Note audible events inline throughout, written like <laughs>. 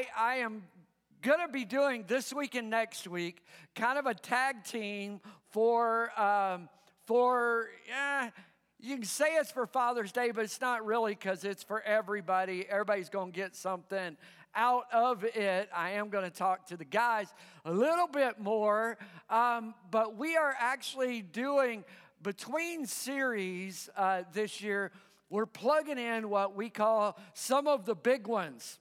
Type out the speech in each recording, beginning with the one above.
I, I am going to be doing this week and next week kind of a tag team for, um, for yeah, you can say it's for Father's Day, but it's not really because it's for everybody. Everybody's going to get something out of it. I am going to talk to the guys a little bit more, um, but we are actually doing between series uh, this year. We're plugging in what we call some of the big ones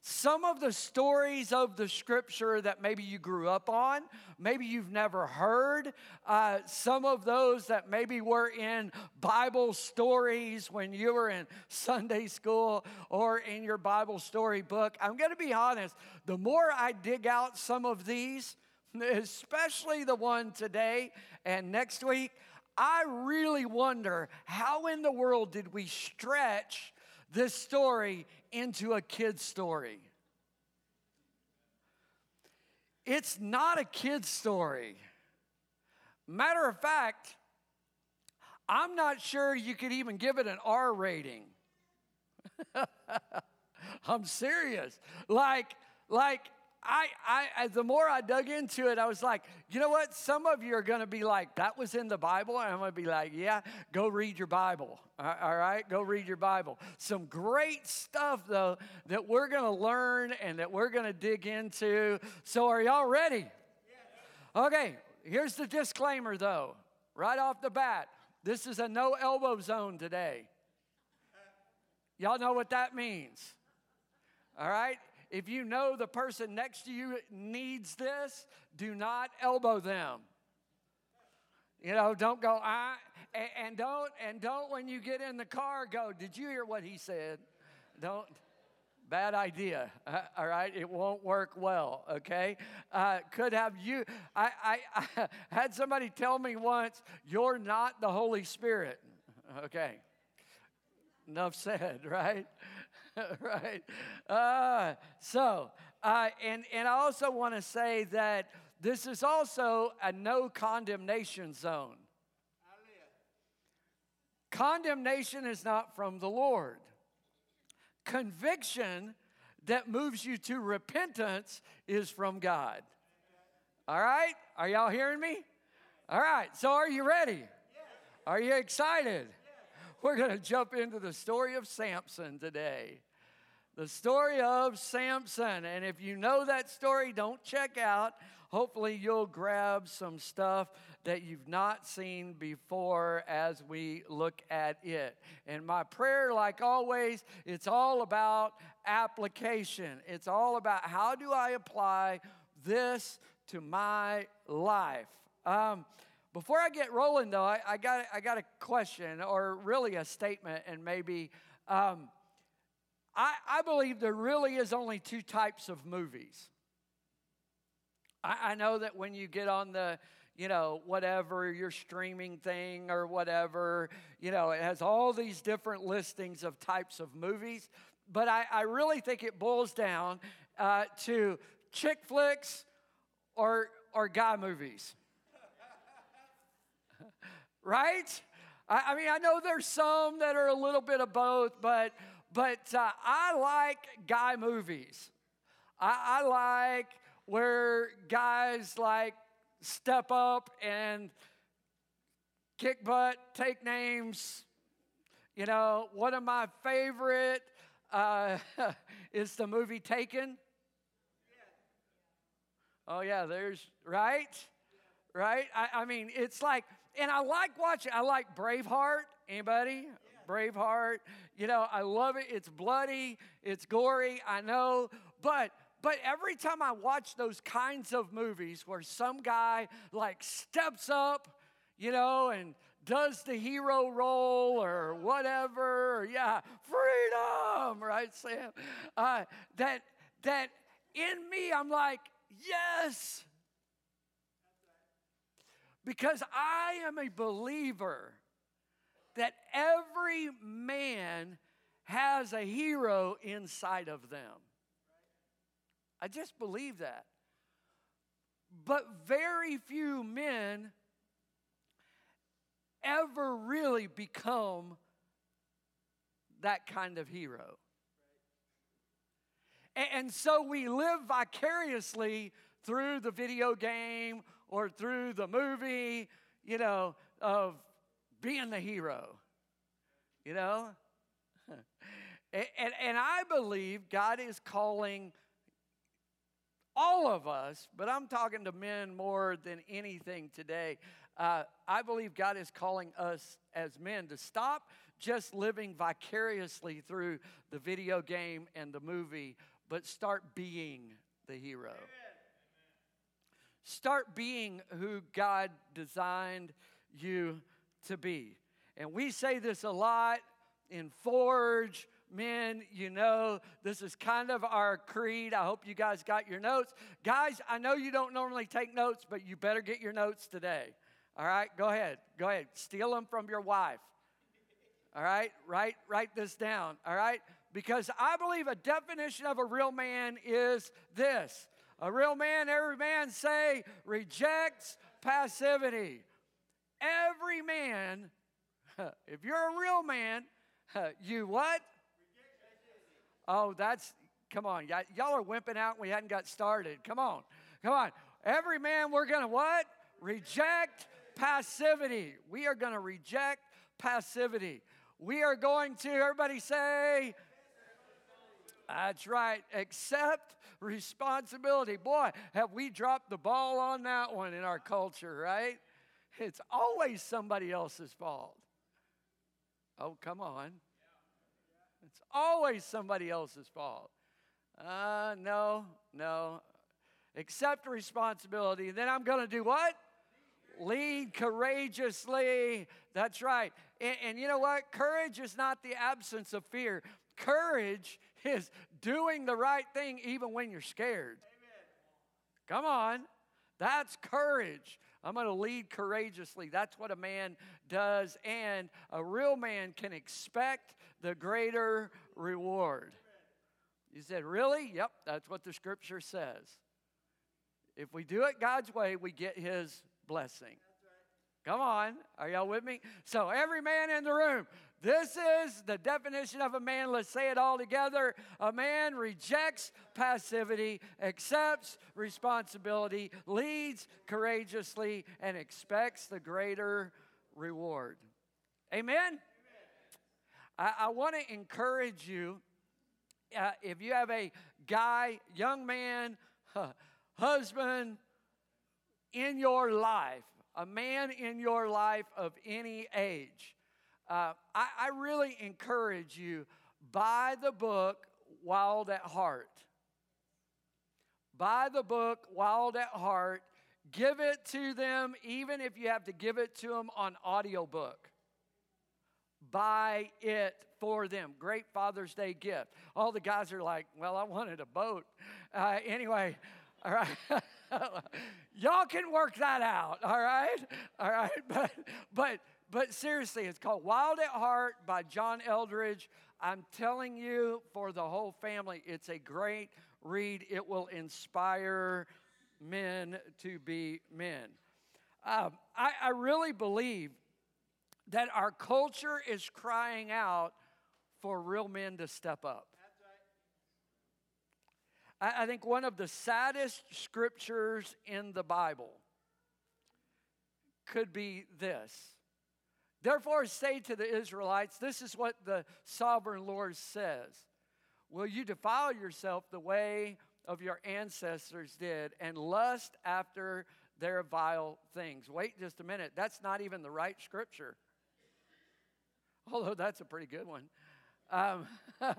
some of the stories of the scripture that maybe you grew up on, maybe you've never heard, uh, some of those that maybe were in Bible stories when you were in Sunday school or in your Bible story book. I'm going to be honest, the more I dig out some of these, <laughs> especially the one today and next week, I really wonder how in the world did we stretch this story into a kid's story. It's not a kid's story. Matter of fact, I'm not sure you could even give it an R rating. <laughs> I'm serious. Like, like I, I, the more I dug into it, I was like, you know what? Some of you are going to be like, that was in the Bible. And I'm going to be like, yeah, go read your Bible. All right, go read your Bible. Some great stuff, though, that we're going to learn and that we're going to dig into. So, are y'all ready? Okay, here's the disclaimer, though, right off the bat. This is a no elbow zone today. Y'all know what that means. All right? If you know the person next to you needs this, do not elbow them. You know, don't go, I, and, don't, and don't when you get in the car go, did you hear what he said? Don't, bad idea, uh, all right? It won't work well, okay? Uh, could have you, I, I, I <laughs> had somebody tell me once, you're not the Holy Spirit, okay? Enough said, <laughs> right? <laughs> right? Uh, so, uh, and, and I also want to say that this is also a no condemnation zone. Condemnation is not from the Lord. Conviction that moves you to repentance is from God. All right? Are y'all hearing me? All right. So, are you ready? Are you excited? We're going to jump into the story of Samson today the story of Samson. And if you know that story, don't check out. Hopefully, you'll grab some stuff that you've not seen before as we look at it. And my prayer, like always, it's all about application. It's all about how do I apply this to my life. Um, before I get rolling, though, I, I, got, I got a question or really a statement, and maybe. Um, I, I believe there really is only two types of movies. I, I know that when you get on the, you know, whatever, your streaming thing or whatever, you know, it has all these different listings of types of movies. But I, I really think it boils down uh, to chick flicks or, or guy movies. <laughs> right? I, I mean, I know there's some that are a little bit of both, but but uh, I like guy movies. I, I like where guys like step up and kick butt, take names. You know, one of my favorite uh, <laughs> is the movie Taken. Oh yeah, there's right, right. I, I mean, it's like, and I like watching. I like Braveheart. Anybody? Braveheart. You know, I love it. It's bloody, it's gory, I know, but but every time I watch those kinds of movies where some guy like steps up, you know, and does the hero role or whatever, or yeah, freedom, right, Sam? Uh, that that in me, I'm like, yes, because I am a believer that every man has a hero inside of them. I just believe that. But very few men ever really become that kind of hero. And so we live vicariously through the video game or through the movie, you know, of being the hero, you know? <laughs> and, and, and I believe God is calling all of us, but I'm talking to men more than anything today. Uh, I believe God is calling us as men to stop just living vicariously through the video game and the movie, but start being the hero. Amen. Start being who God designed you to be. And we say this a lot in Forge. Men, you know, this is kind of our creed. I hope you guys got your notes. Guys, I know you don't normally take notes, but you better get your notes today. All right, go ahead. Go ahead. Steal them from your wife. All right, write, write this down. All right, because I believe a definition of a real man is this a real man, every man say, rejects passivity. Every man, <laughs> if you're a real man, <laughs> you what? Oh, that's, come on. y'all are wimping out we hadn't got started. Come on. Come on. Every man, we're going to what? Reject passivity. We are going to reject passivity. We are going to, everybody say, that's right, accept responsibility. Boy, have we dropped the ball on that one in our culture, right? It's always somebody else's fault. Oh, come on. It's always somebody else's fault. Uh, no, no. Accept responsibility. Then I'm going to do what? Lead courageously. That's right. And, and, you know what? Courage is not the absence of fear. Courage is doing the right thing even when you're scared. Amen. Come on. That's courage. I'm going to lead courageously. That's what a man does. And a real man can expect the greater reward. You said, Really? Yep, that's what the scripture says. If we do it God's way, we get his blessing. Come on, are y'all with me? So, every man in the room, this is the definition of a man. Let's say it all together. A man rejects passivity, accepts responsibility, leads courageously, and expects the greater reward. Amen? Amen. I, I want to encourage you uh, if you have a guy, young man, husband in your life, a man in your life of any age, uh, I, I really encourage you buy the book Wild at Heart. Buy the book Wild at Heart. Give it to them, even if you have to give it to them on audiobook. Buy it for them. Great Father's Day gift. All the guys are like, well, I wanted a boat. Uh, anyway, all right. <laughs> Y'all can work that out, all right? All right. <laughs> But but but seriously, it's called Wild at Heart by John Eldredge. I'm telling you, for the whole family, it's a great read. It will inspire men to be men. Um, I, I really believe that our culture is crying out for real men to step up. I, I think one of the saddest scriptures in the Bible could be this. Therefore, say to the Israelites, this is what the sovereign Lord says Will you defile yourself the way of your ancestors did and lust after their vile things? Wait just a minute. That's not even the right scripture. Although that's a pretty good one. Um, <laughs>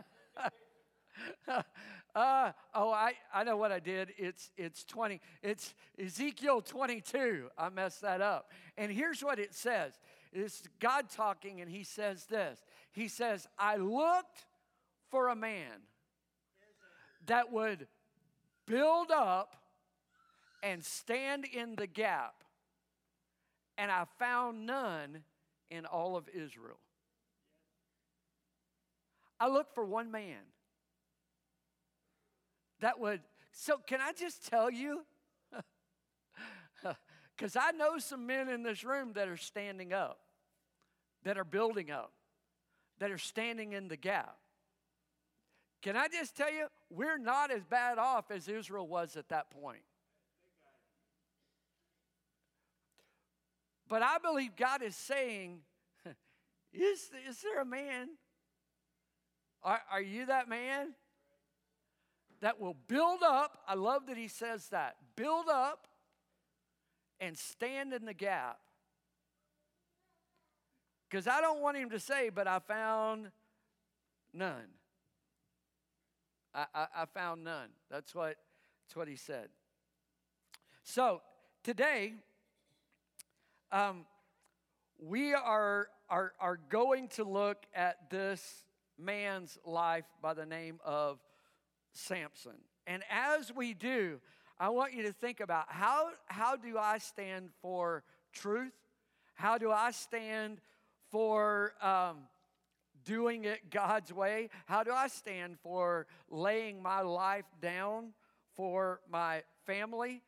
uh, oh, I, I know what I did. It's, it's 20. It's Ezekiel 22. I messed that up. And here's what it says. It's God talking, and he says this. He says, I looked for a man that would build up and stand in the gap, and I found none in all of Israel. I looked for one man that would. So, can I just tell you? Because I know some men in this room that are standing up, that are building up, that are standing in the gap. Can I just tell you, we're not as bad off as Israel was at that point. But I believe God is saying, <laughs> is, is there a man? Are, are you that man? That will build up. I love that he says that. Build up and stand in the gap. Because I don't want him to say, but I found none. I, I, I, found none. That's what, that's what he said. So today, um, we are, are, are going to look at this man's life by the name of Samson. And as we do, I want you to think about how, how do I stand for truth? How do I stand for um, doing it God's way? How do I stand for laying my life down for my family?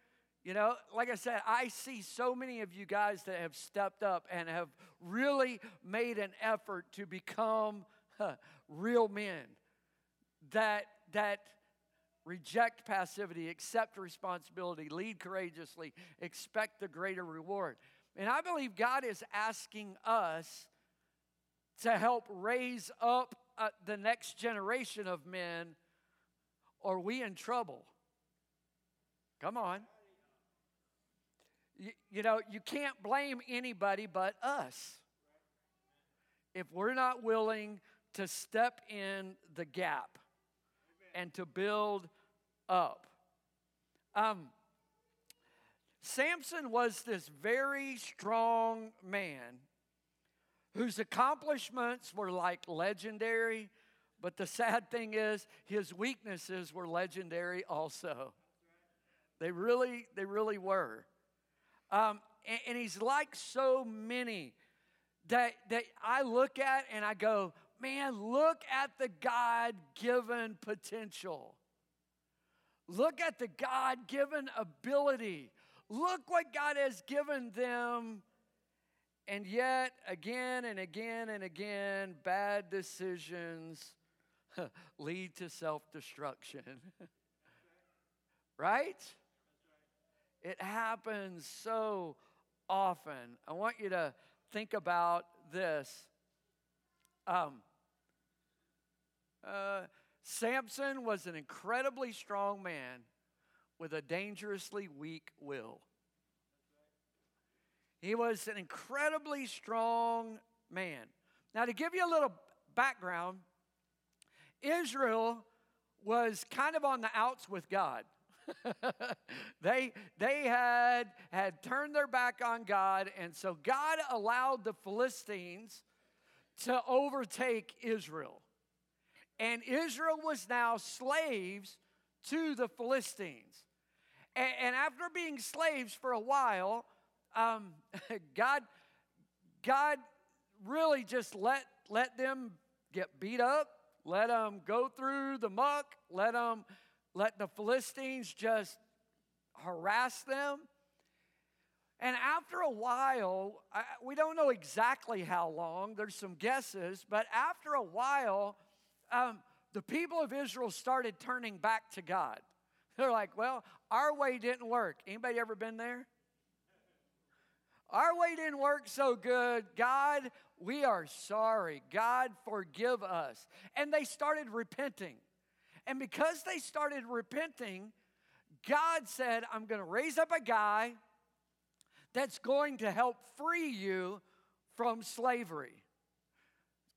You know, like I said, I see so many of you guys that have stepped up and have really made an effort to become huh, real men that that reject passivity, accept responsibility, lead courageously, expect the greater reward. And I believe God is asking us to help raise up uh, the next generation of men, or we in trouble. Come on. You, you know, you can't blame anybody but us if we're not willing to step in the gap and to build up. Um, Samson was this very strong man whose accomplishments were like legendary, but the sad thing is his weaknesses were legendary also. They really, they really were. Um, and, and he's like so many that, that I look at and I go, man, look at the God given potential. Look at the God given ability. Look what God has given them. And yet, again and again and again, bad decisions <laughs> lead to self destruction. <laughs> right? It happens so often. I want you to think about this. Um, uh, Samson was an incredibly strong man with a dangerously weak will. He was an incredibly strong man. Now, to give you a little background, Israel was kind of on the outs with God. <laughs> they they had had turned their back on God, and so God allowed the Philistines to overtake Israel. And Israel was now slaves to the Philistines. And, and after being slaves for a while, um, <laughs> God, God really just let, let them get beat up, let them go through the muck, let them let the Philistines just harass them. And after a while, I, we don't know exactly how long, there's some guesses, but after a while, um, the people of Israel started turning back to God. <laughs> They're like, well, our way didn't work. Anybody ever been there? Our way didn't work so good. God, we are sorry. God, forgive us. And they started repenting. And because they started repenting, God said, I'm going to raise up a guy that's going to help free you from slavery.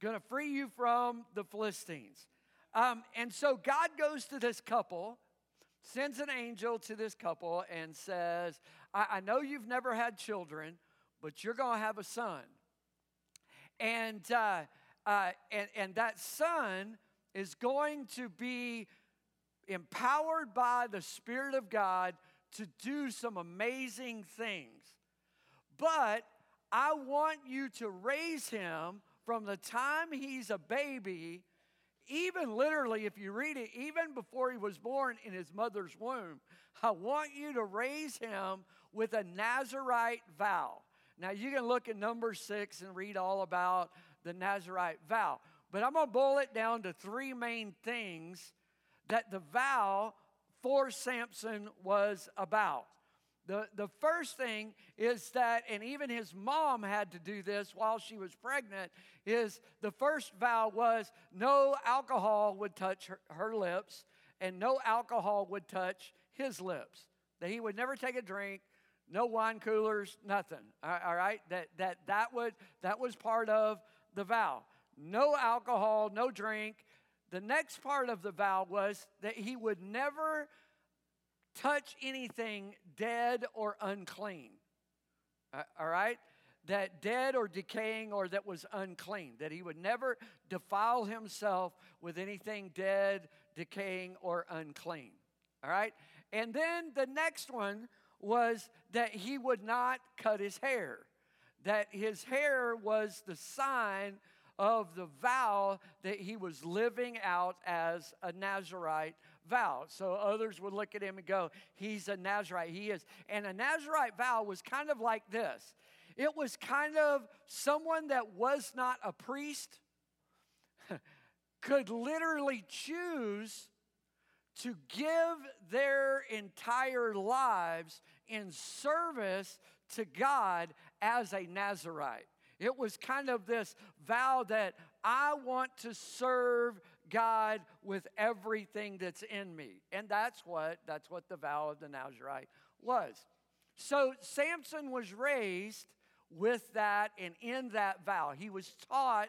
Going to free you from the Philistines. Um, and so God goes to this couple, sends an angel to this couple, and says, I, I know you've never had children, but you're going to have a son. And, uh, uh, and, and that son is going to be empowered by the Spirit of God to do some amazing things. But I want you to raise him from the time he's a baby, even literally, if you read it, even before he was born in his mother's womb. I want you to raise him with a Nazarite vow. Now, you can look at number six and read all about the Nazarite vow. But I'm going to boil it down to three main things that the vow for Samson was about. The, the first thing is that, and even his mom had to do this while she was pregnant, is the first vow was no alcohol would touch her, her lips and no alcohol would touch his lips. That he would never take a drink, no wine coolers, nothing. All right? That, that, that, would, that was part of the vow. No alcohol, no drink. The next part of the vow was that he would never touch anything dead or unclean. Uh, all right? That dead or decaying or that was unclean. That he would never defile himself with anything dead, decaying, or unclean. All right? And then the next one was that he would not cut his hair. That his hair was the sign of the vow that he was living out as a Nazarite vow. So others would look at him and go, He's a Nazarite. He is. And a Nazarite vow was kind of like this it was kind of someone that was not a priest <laughs> could literally choose to give their entire lives in service to God as a Nazarite. It was kind of this vow that I want to serve God with everything that's in me. And that's what that's what the vow of the Nazarite was. So Samson was raised with that and in that vow. He was taught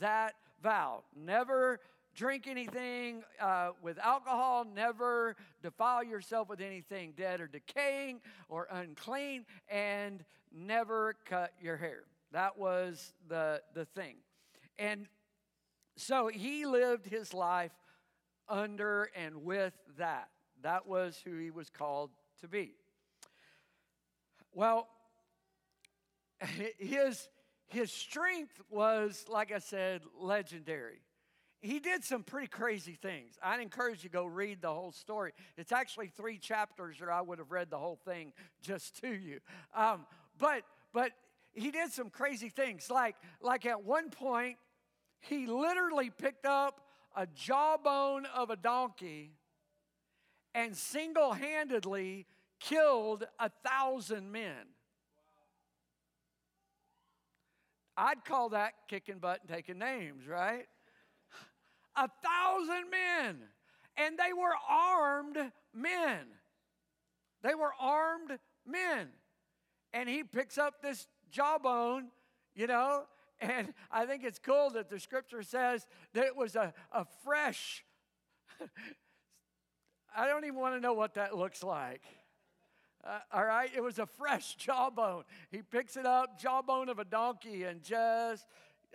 that vow. Never drink anything uh, with alcohol, never defile yourself with anything dead or decaying or unclean, and never cut your hair. That was the, the thing. And so he lived his life under and with that. That was who he was called to be. Well, <laughs> his, his strength was, like I said, legendary. He did some pretty crazy things. I'd encourage you to go read the whole story. It's actually three chapters, or I would have read the whole thing just to you. Um, but but he did some crazy things. Like like at one point, he literally picked up a jawbone of a donkey and single handedly killed a thousand men. I'd call that kicking butt and taking names, right? A thousand men. And they were armed men. They were armed men. And he picks up this jawbone, you know, and I think it's cool that the scripture says that it was a, a fresh, <laughs> I don't even want to know what that looks like. Uh, all right, it was a fresh <laughs> jawbone. He picks it up, jawbone of a donkey, and just,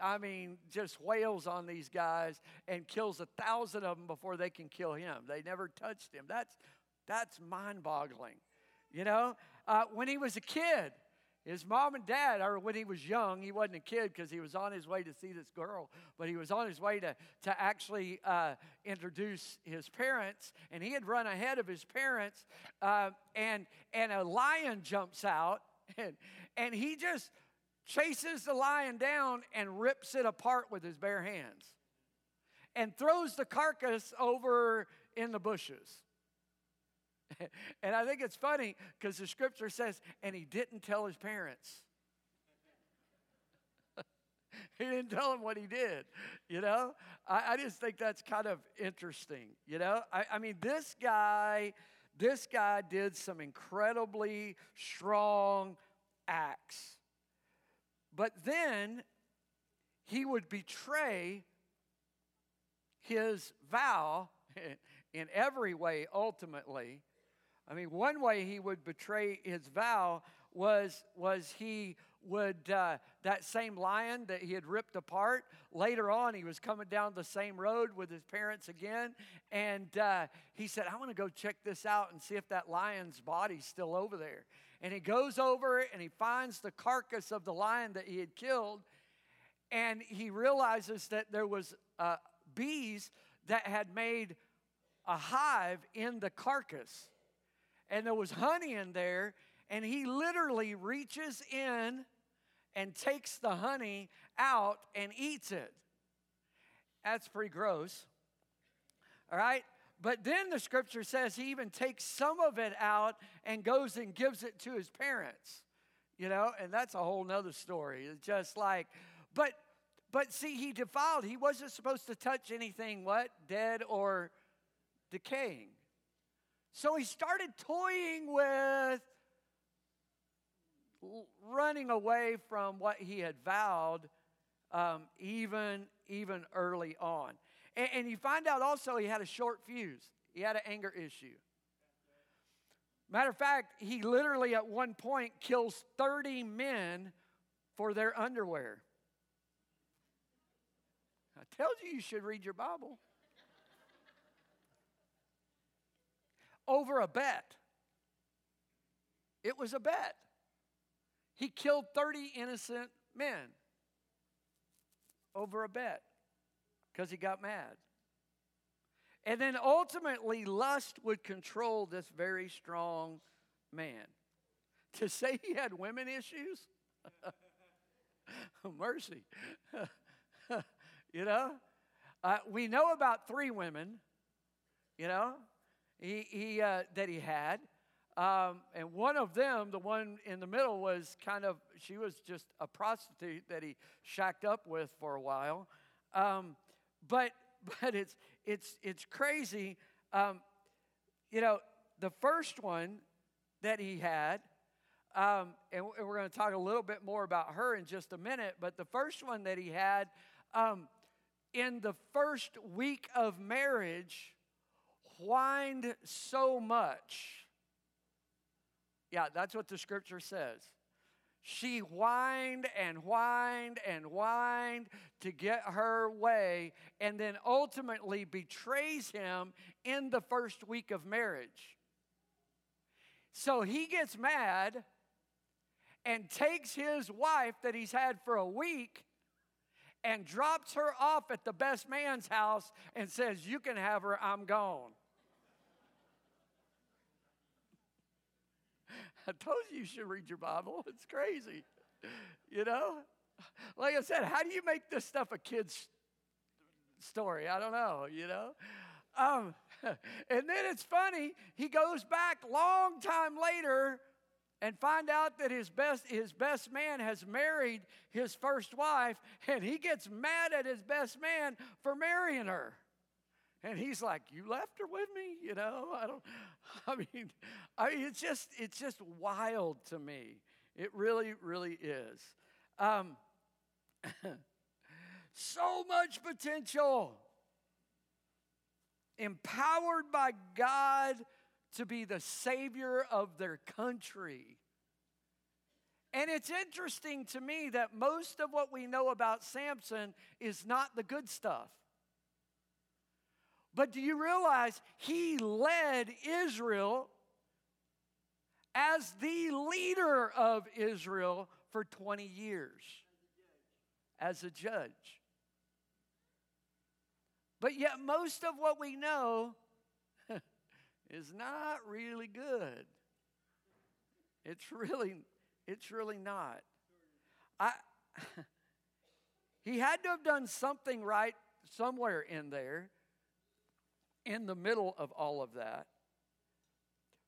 I mean, just wails on these guys and kills a thousand of them before they can kill him. They never touched him. That's that's mind-boggling. You know, uh, when he was a kid, his mom and dad, or when he was young, he wasn't a kid because he was on his way to see this girl, but he was on his way to, to actually uh, introduce his parents, and he had run ahead of his parents, uh, and, and a lion jumps out, <laughs> and, and he just chases the lion down and rips it apart with his bare hands and throws the carcass over in the bushes. <laughs> and I think it's funny because the scripture says, and he didn't tell his parents. <laughs> he didn't tell them what he did, you know? I, I just think that's kind of interesting, you know? I, I mean, this guy, this guy did some incredibly strong acts. But then he would betray his vow <laughs> in every way ultimately I mean, one way he would betray his vow was, was he would, uh, that same lion that he had ripped apart, later on, he was coming down the same road with his parents again. And uh, he said, I want to go check this out and see if that lion's body's still over there. And he goes over and he finds the carcass of the lion that he had killed. And he realizes that there was uh, bees that had made a hive in the carcass and there was honey in there, and he literally reaches in and takes the honey out and eats it. That's pretty gross. All right? But then the scripture says he even takes some of it out and goes and gives it to his parents. You know, and that's a whole nother story. It's just like, but but see, he defiled. He wasn't supposed to touch anything, what? Dead or decaying. So he started toying with running away from what he had vowed um, even, even early on. And, and you find out also he had a short fuse, he had an anger issue. Matter of fact, he literally at one point kills 30 men for their underwear. I told you you should read your Bible. Over a bet. It was a bet. He killed 30 innocent men over a bet because he got mad. And then ultimately, lust would control this very strong man. <laughs> To say he had women issues? <laughs> Mercy. <laughs> you know? Uh, we know about three women, you know, he, he, uh, that he had. Um, and one of them, the one in the middle, was kind of, she was just a prostitute that he shacked up with for a while. Um, but <laughs> but it's it's it's crazy. Um, you know, the first one that he had, um, and we're going to talk a little bit more about her in just a minute. But the first one that he had, um, in the first week of marriage, whined so much. Yeah, that's what the scripture says. She whined and whined and whined to get her way, and then ultimately betrays him in the first week of marriage. So he gets mad and takes his wife that he's had for a week and drops her off at the best man's house and says, You can have her, I'm gone. <laughs> I told you you should read your Bible. <laughs> It's crazy. You know? Like I said, how do you make this stuff a kid's story? I don't know, you know? Um, <laughs> and then it's funny, he goes back long time later and find out that his best his best man has married his first wife and he gets mad at his best man for marrying her and he's like, "You left her with me?" You know, I don't. <laughs> I mean, I mean, it's just it's just wild to me. It really, really is. Um, <laughs> so much potential, empowered by God to be the savior of their country. And it's interesting to me that most of what we know about Samson is not the good stuff. But do you realize he led Israel as the leader of Israel for 20 years as a judge? But yet, most of what we know <laughs> is not really good. It's really, it's really not. I, <laughs> he had to have done something right somewhere in there in the middle of all of that.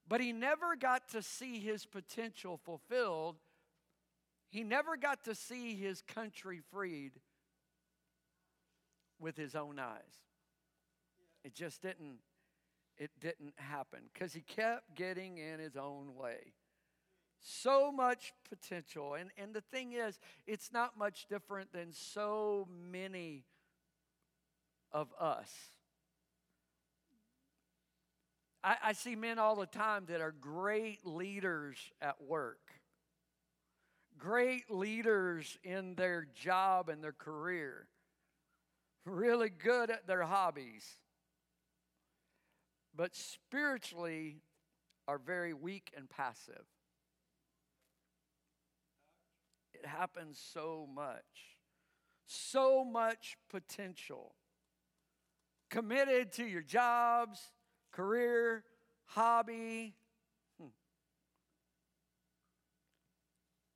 But he never got to see his potential fulfilled. He never got to see his country freed with his own eyes. It just didn't it didn't happen cuz he kept getting in his own way. So much potential. And and the thing is, it's not much different than so many of us I, I see men all the time that are great leaders at work, great leaders in their job and their career, really good at their hobbies, but spiritually are very weak and passive. It happens so much, so much potential. Committed to your jobs, career, hobby. Hmm.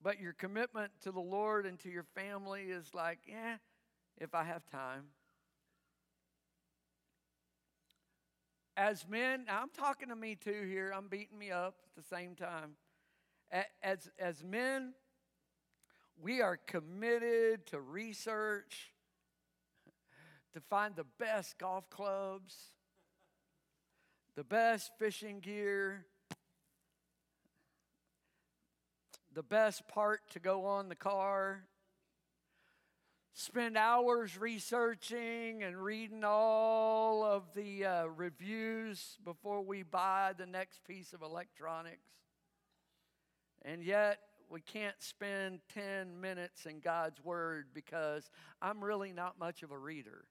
But your commitment to the Lord and to your family is like, yeah, if I have time. as men, I'm talking to me too here, I'm beating me up at the same time. As, as men, we are committed to research, to find the best golf clubs, the best fishing gear, the best part to go on the car. Spend hours researching and reading all of the uh, reviews before we buy the next piece of electronics. And yet, we can't spend 10 minutes in God's Word because I'm really not much of a reader.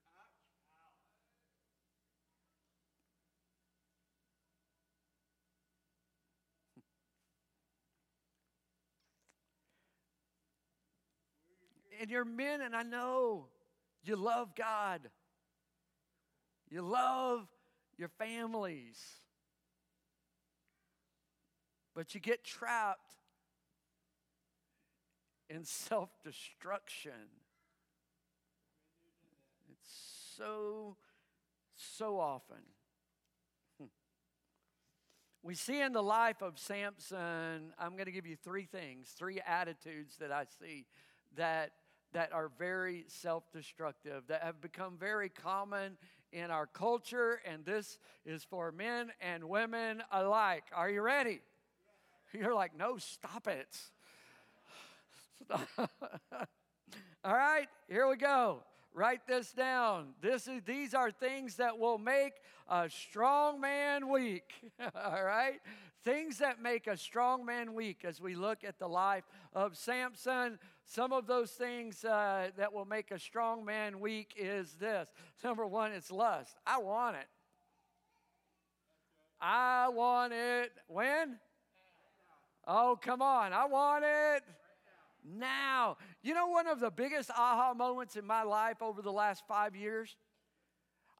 And you're men, and I know you love God. You love your families. But you get trapped in self destruction. It's so, so often. Hmm. We see in the life of Samson, I'm going to give you three things, three attitudes that I see that that are very self destructive, that have become very common in our culture, and this is for men and women alike. Are you ready? <laughs> You're like, no, stop it. <laughs> All right, here we go. Write this down. This is, these are things that will make a strong man weak. <laughs> All right? Things that make a strong man weak as we look at the life of Samson. Some of those things uh, that will make a strong man weak is this. Number one, it's lust. I want it. I want it. When? Oh, come on. I want it now. You know, one of the biggest aha moments in my life over the last five years?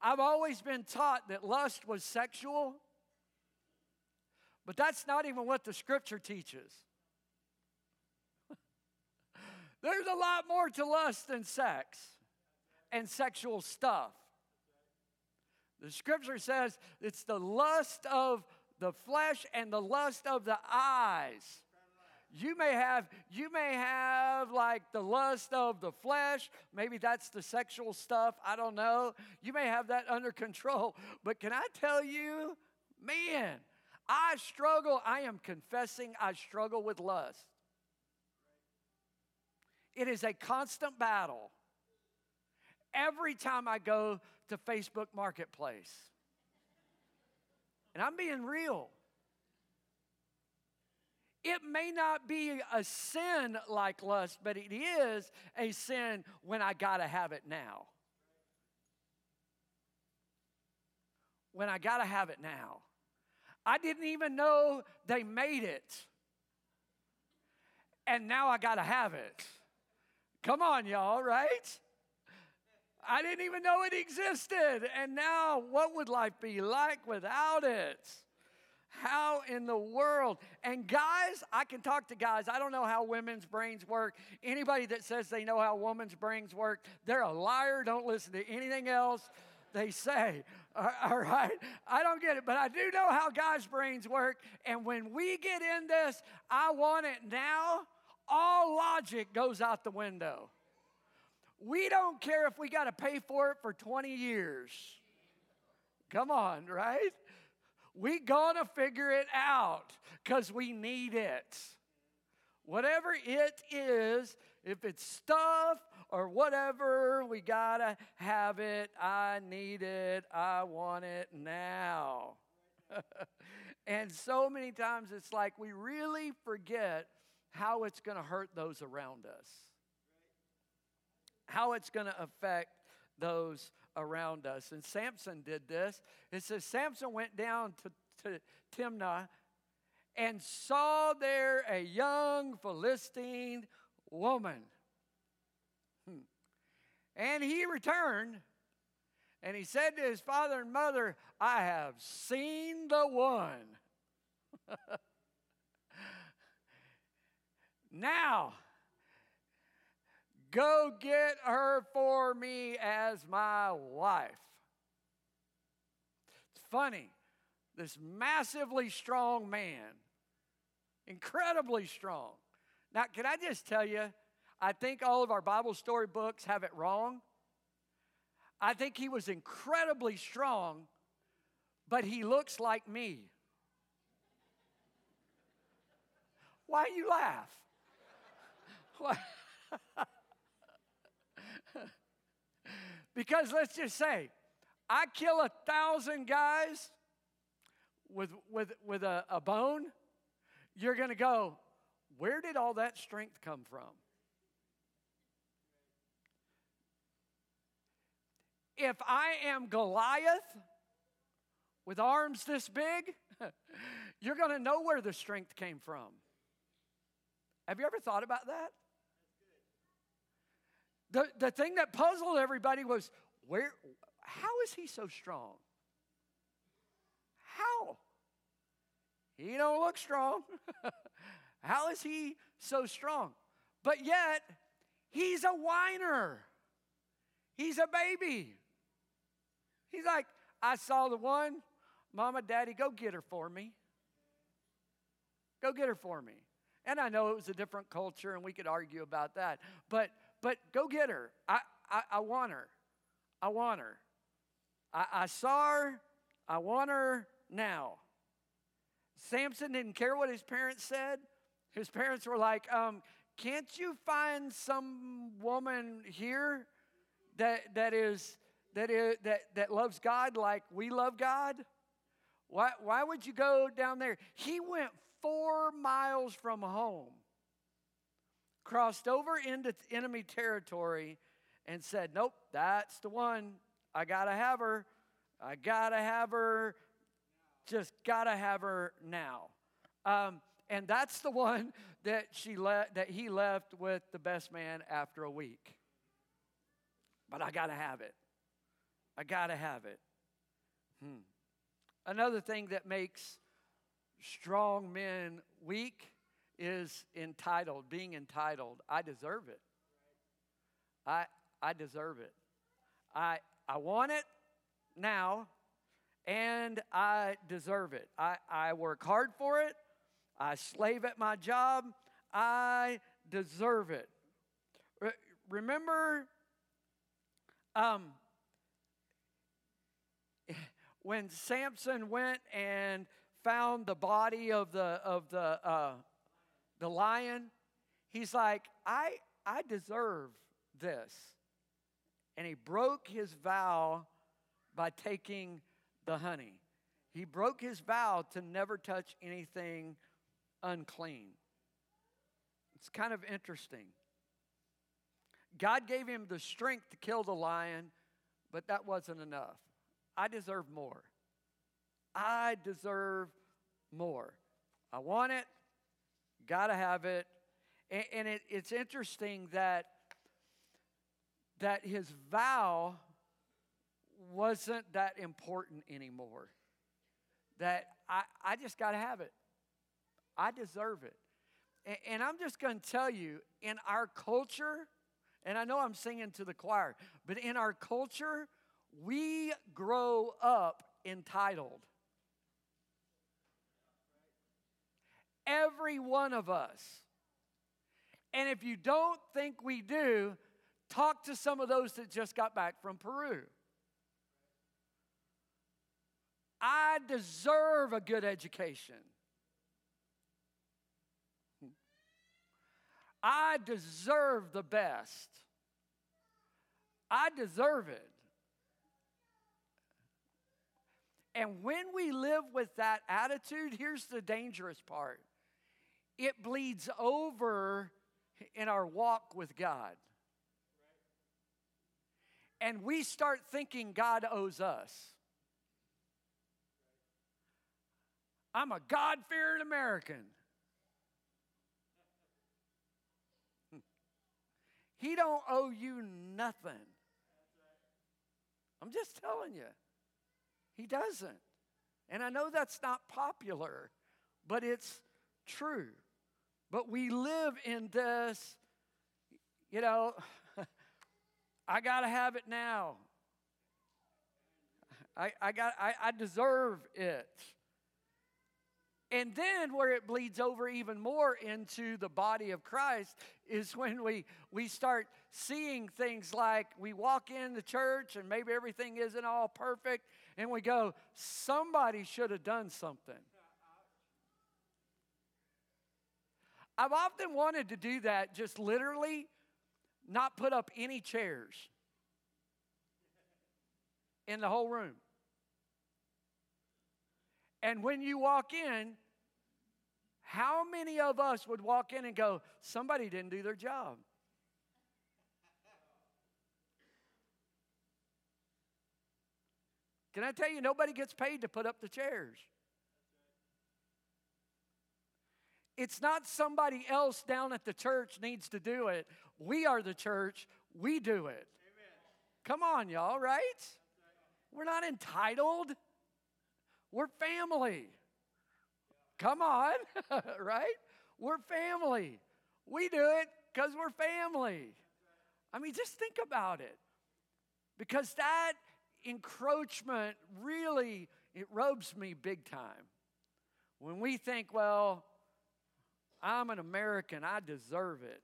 I've always been taught that lust was sexual, but that's not even what the scripture teaches. There's a lot more to lust than sex and sexual stuff. The scripture says it's the lust of the flesh and the lust of the eyes. You may have you may have like the lust of the flesh. Maybe that's the sexual stuff. I don't know. You may have that under control. But can i tell you man i struggle. I am confessing i struggle with lust it is a constant battle every time i go to facebook marketplace and i'm being real it may not be a sin like lust, but it is a sin when I got to have it now. When I got to have it now. I didn't even know they made it. And now I got to have it. Come on, y'all, right? I didn't even know it existed. And now, what would life be like without it? How in the world? And guys, I can talk to guys. I don't know how women's brains work. Anybody that says they know how women's brains work, they're a liar. Don't listen to anything else they say. All right? I don't get it, but I do know how guys' brains work. And when we get in this, I want it now, all logic goes out the window. We don't care if we got to pay for it for 20 years. Come on, right? we gonna figure it out because we need it. Whatever it is, if it's stuff or whatever, we gotta have it. I need it. I want it now. <laughs> and so many times it's like we really forget how it's gonna hurt those around us, how it's gonna affect those around us. And Samson did this. It says Samson went down to, to Timnah and saw there a young Philistine woman. Hmm. And he returned and he said to his father and mother, I have seen the one. <laughs> now, Go get her for me as my wife. It's funny. this massively strong man, incredibly strong. Now, can I just tell you, I think all of our Bible story books have it wrong. I think he was incredibly strong, but he looks like me. Why you laugh? <laughs> Because let's just say, I kill a thousand guys with, with, with a, a bone, you're going to go, where did all that strength come from? If I am Goliath with arms this big, <laughs> you're going to know where the strength came from. Have you ever thought about that? The, the thing that puzzled everybody was where how is he so strong? How? He don't look strong. <laughs> how is he so strong? But yet, he's a whiner. He's a baby. He's like, I saw the one, Mama, Daddy, go get her for me. Go get her for me. And I know it was a different culture and we could argue about that. But but go get her. I I, I want her. I want her. I, I saw her. I want her now. Samson didn't care what his parents said. His parents were like, um, can't you find some woman here that that is that is that that loves God like we love God? Why why would you go down there? He went four miles from home, crossed over into enemy territory, and said, Nope, that's the one. I gotta have her. I gotta have her. Just gotta have her now. Um, and that's the one <laughs> that she le- that he left with the best man after a week. But I gotta have it. I gotta have it. Hmm. Another thing that makes strong men weak is entitled, being entitled. I deserve it. I I deserve it. I I want it now and I deserve it. I, I work hard for it. I slave at my job. I deserve it. Re- remember um, <laughs> when Samson went and found the body of the of the uh, the lion, he's like, I I deserve this, and he broke his vow by taking the honey. He broke his vow to never touch anything unclean. It's kind of interesting. God gave him the strength to kill the lion, but that wasn't enough. I deserve more. I deserve more. I want it, gotta have it. And, and it, it's interesting that that his vow wasn't that important anymore. That I, I just gotta have it. I deserve it. And, and I'm just gonna tell you, in our culture, and I know I'm singing to the choir, but in our culture, we grow up entitled. Every one of us. And if you don't think we do, talk to some of those that just got back from Peru. I deserve a good education. I deserve the best. I deserve it. And when we live with that attitude, here's the dangerous part it bleeds over in our walk with God. And we start thinking God owes us. I'm a God fearing American. <laughs> He don't owe you nothing. I'm just telling you. He doesn't. And I know that's not popular, but it's true. But we live in this, you know, <laughs> I got to have it now. I, I, got, I, I deserve it. And then where it bleeds over even more into the body of Christ is when we we start seeing things like we walk in the church and maybe everything isn't all perfect and we go somebody should have done something. I've often wanted to do that just literally not put up any chairs in the whole room. And when you walk in, how many of us would walk in and go, somebody didn't do their job? Can I tell you, nobody gets paid to put up the chairs. It's not somebody else down at the church needs to do it. We are the church, we do it. Amen. Come on, y'all, right? We're not entitled. We're family. Come on, <laughs> right? We're family. We do it because we're family. I mean, just think about it. Because that encroachment really it robes me big time. When we think, well, I'm an American, I deserve it.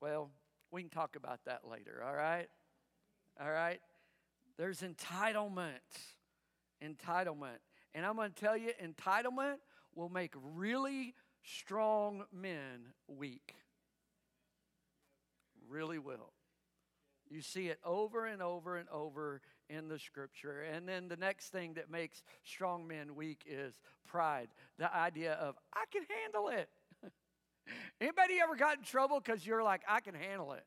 Well, we can talk about that later, all right? All right? There's entitlement. Entitlement. And I'm going to tell you, entitlement will make really strong men weak. Really will. You see it over and over and over in the scripture. And then the next thing that makes strong men weak is pride. The idea of, I can handle it. <laughs> Anybody ever got in trouble because you're like, I can handle it?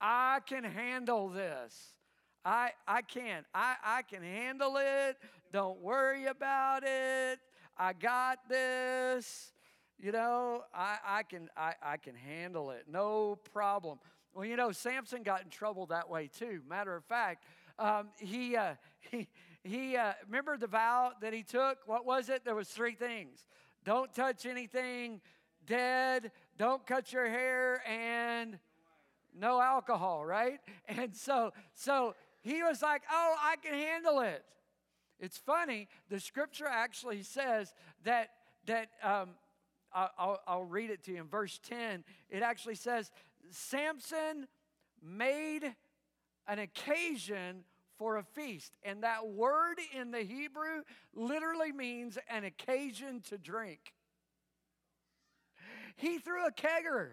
I can handle this. I, I can. I, I can handle it. Don't worry about it. I got this. You know, I, I, can, I, I can handle it. No problem. Well, you know, Samson got in trouble that way too. Matter of fact, um, he, uh, <laughs> he, he uh, remember the vow that he took? What was it? There was three things. Don't touch anything dead. Don't cut your hair and no alcohol, right? <laughs> And so, so he was like, oh, I can handle it. It's funny, the scripture actually says that, that um, I'll, I'll read it to you in verse 10. It actually says, Samson made an occasion for a feast. And that word in the Hebrew literally means an occasion to drink. He threw a kegger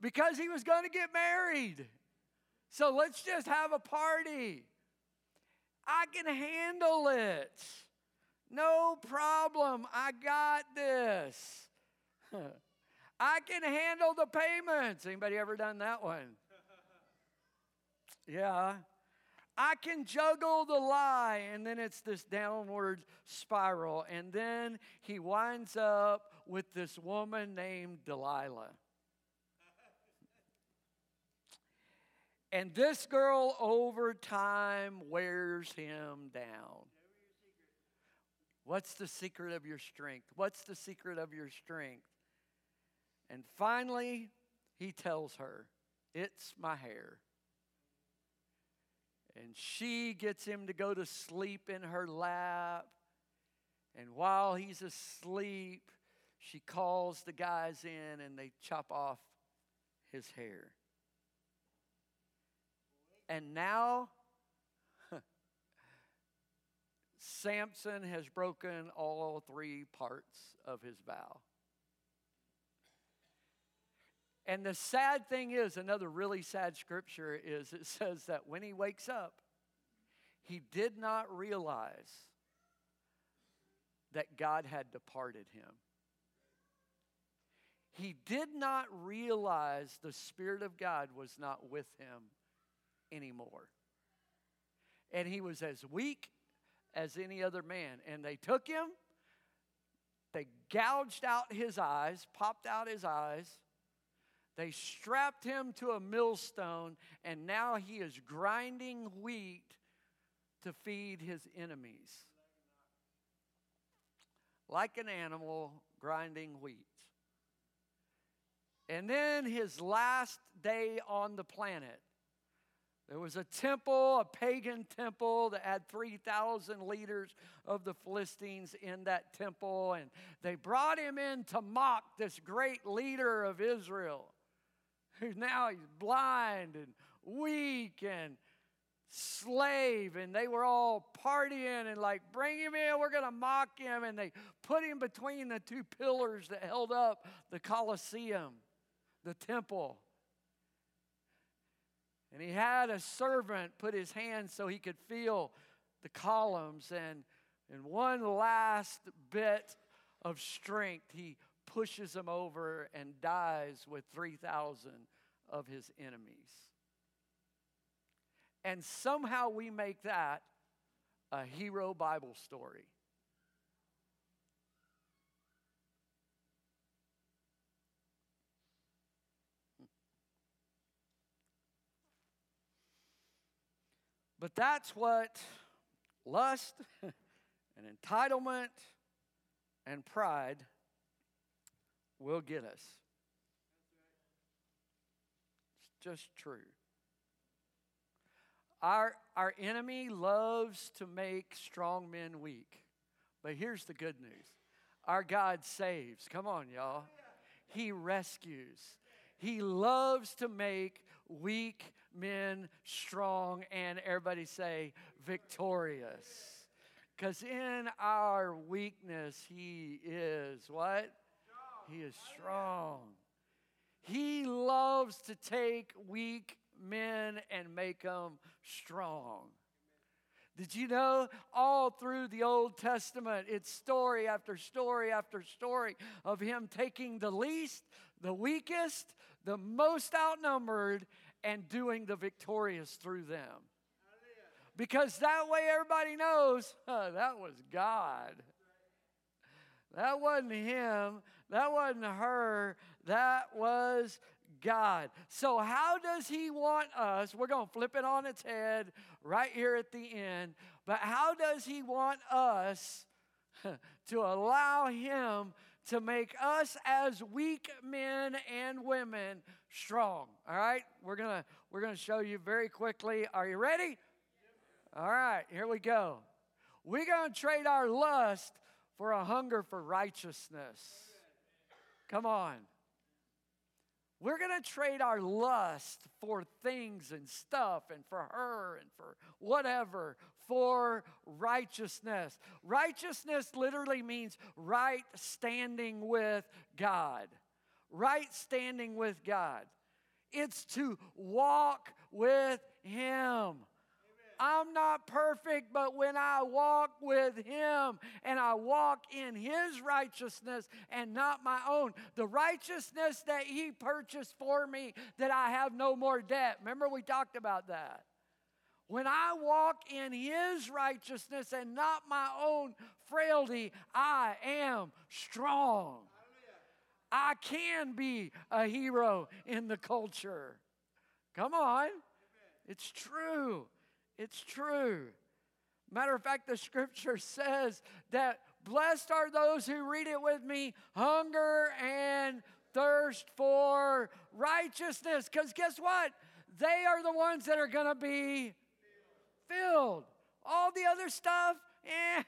because he was going to get married. So let's just have a party. I can handle it. No problem. I got this. <laughs> I can handle the payments. Anybody ever done that one? Yeah. I can juggle the lie, and then it's this downward spiral. And then he winds up with this woman named Delilah. And this girl over time wears him down. What's the secret of your strength? What's the secret of your strength? And finally, he tells her, It's my hair. And she gets him to go to sleep in her lap. And while he's asleep, she calls the guys in and they chop off his hair. And now, <laughs> Samson has broken all three parts of his vow. And the sad thing is, another really sad scripture is it says that when he wakes up, he did not realize that God had departed him. He did not realize the Spirit of God was not with him anymore. And he was as weak as any other man. And they took him, they gouged out his eyes, popped out his eyes they strapped him to a millstone, and now he is grinding wheat to feed his enemies. Like an animal grinding wheat. And then his last day on the planet, There was a temple, a pagan temple that had 3,000 leaders of the Philistines in that temple. And they brought him in to mock this great leader of Israel, now he's blind and weak and slave. And they were all partying and like, bring him in, we're going to mock him. And they put him between the two pillars that held up the Colosseum, the temple. And he had a servant put his hand so he could feel the columns. And in one last bit of strength, he pushes him over and dies with 3,000 of his enemies. And somehow we make that a hero Bible story. But that's what lust <laughs> and entitlement and pride will get us. It's just true. Our, our enemy loves to make strong men weak. But here's the good news our God saves. Come on, y'all. He rescues. He loves to make weak men strong and everybody say victorious. Because in our weakness, He is what? He is strong. He loves to take weak men and make them strong. Did you know all through the Old Testament, it's story after story after story of him taking the least, the weakest, the most outnumbered, and doing the victorious through them. Because that way everybody knows that was God. That wasn't him. That wasn't her. That was God. So, how does He want us? We're going to flip it on its head right here at the end. But how does He want us <laughs> to allow Him to make us as weak men and women strong? All right? We're going to we're going to show you very quickly. Are you ready? All right, here we go. We're going to trade our lust for a hunger for righteousness. Come on. We're going to trade our lust for things and stuff and for her and for whatever for righteousness. Righteousness literally means right standing with God. Right standing with God. It's to walk with Him. I'm not perfect, but when I walk with Him and I walk in His righteousness and not my own, the righteousness that He purchased for me, that I have no more debt. Remember, we talked about that. When I walk in His righteousness and not my own frailty, I am strong. I can be a hero in the culture. Come on. It's true. It's true. Matter of fact, the scripture says that blessed are those who read it with me, hunger and thirst for righteousness. Because guess what? They are the ones that are going to be filled. All the other stuff, eh,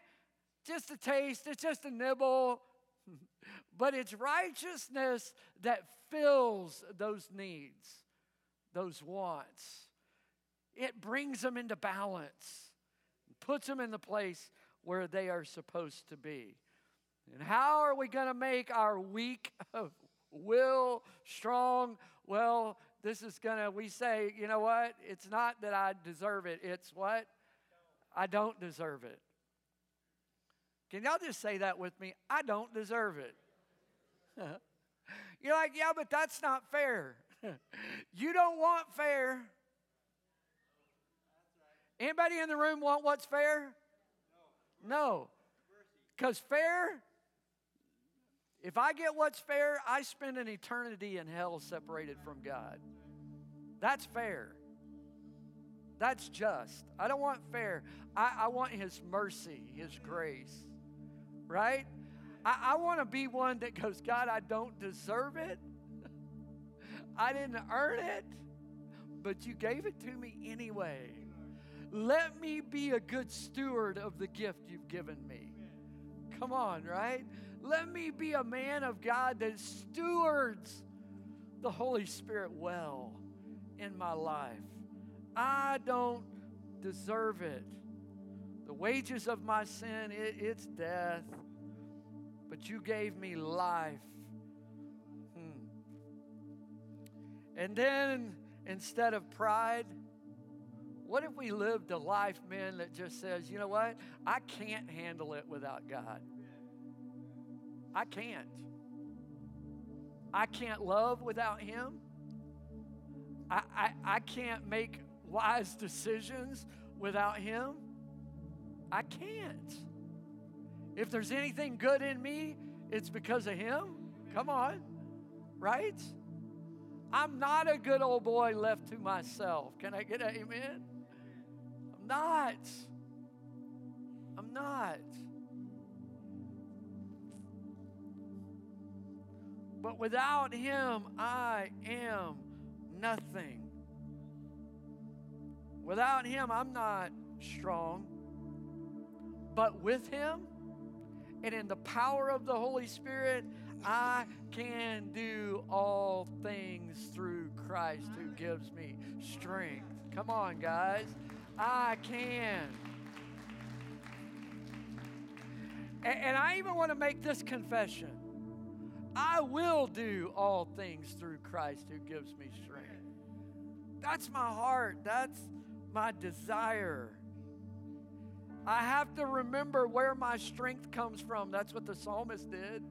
just a taste, it's just a nibble. <laughs> but it's righteousness that fills those needs, those wants it brings them into balance, puts them in the place where they are supposed to be. And how are we going to make our weak <laughs> will strong? Well, this is going to, we say, you know what? It's not that I deserve it. It's what? I don't deserve it. Can y'all just say that with me? I don't deserve it. <laughs> You're like, yeah, but that's not fair. <laughs> you don't want fair. Anybody in the room want what's fair? No. Because fair, if I get what's fair, I spend an eternity in hell separated from God. That's fair. That's just. I don't want fair. I, I want His mercy, His grace. Right? I, I want to be one that goes, God, I don't deserve it. <laughs> I didn't earn it, but you gave it to me anyway. Let me be a good steward of the gift you've given me. Come on, right? Let me be a man of God that stewards the Holy Spirit well in my life. I don't deserve it. The wages of my sin, it, it's death. But you gave me life. Hmm. And then instead of pride, what if we lived a life, men, that just says, you know what? I can't handle it without God. I can't. I can't love without Him. I, I, I can't make wise decisions without Him. I can't. If there's anything good in me, it's because of Him. Come on, right? I'm not a good old boy left to myself. Can I get an amen? Not. I'm not. But without Him, I am nothing. Without Him, I'm not strong. But with Him and in the power of the Holy Spirit, I can do all things through Christ who gives me strength. Come on, guys. I can. And, and I even want to make this confession I will do all things through Christ who gives me strength. That's my heart. That's my desire. I have to remember where my strength comes from. That's what the psalmist did.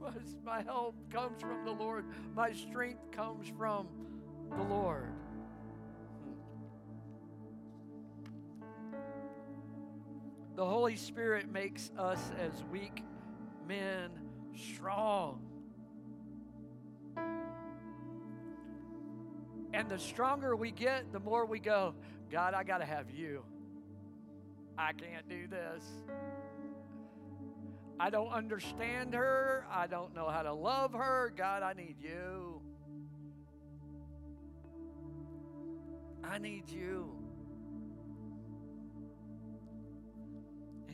<laughs> My help comes from the Lord. My strength comes from the Lord. The Holy Spirit makes us as weak men strong. And the stronger we get, the more we go, God, I got to have you. I can't do this. I don't understand her. I don't know how to love her. God, I need you. I need you.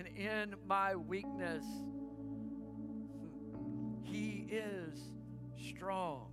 and in my weakness, He is strong.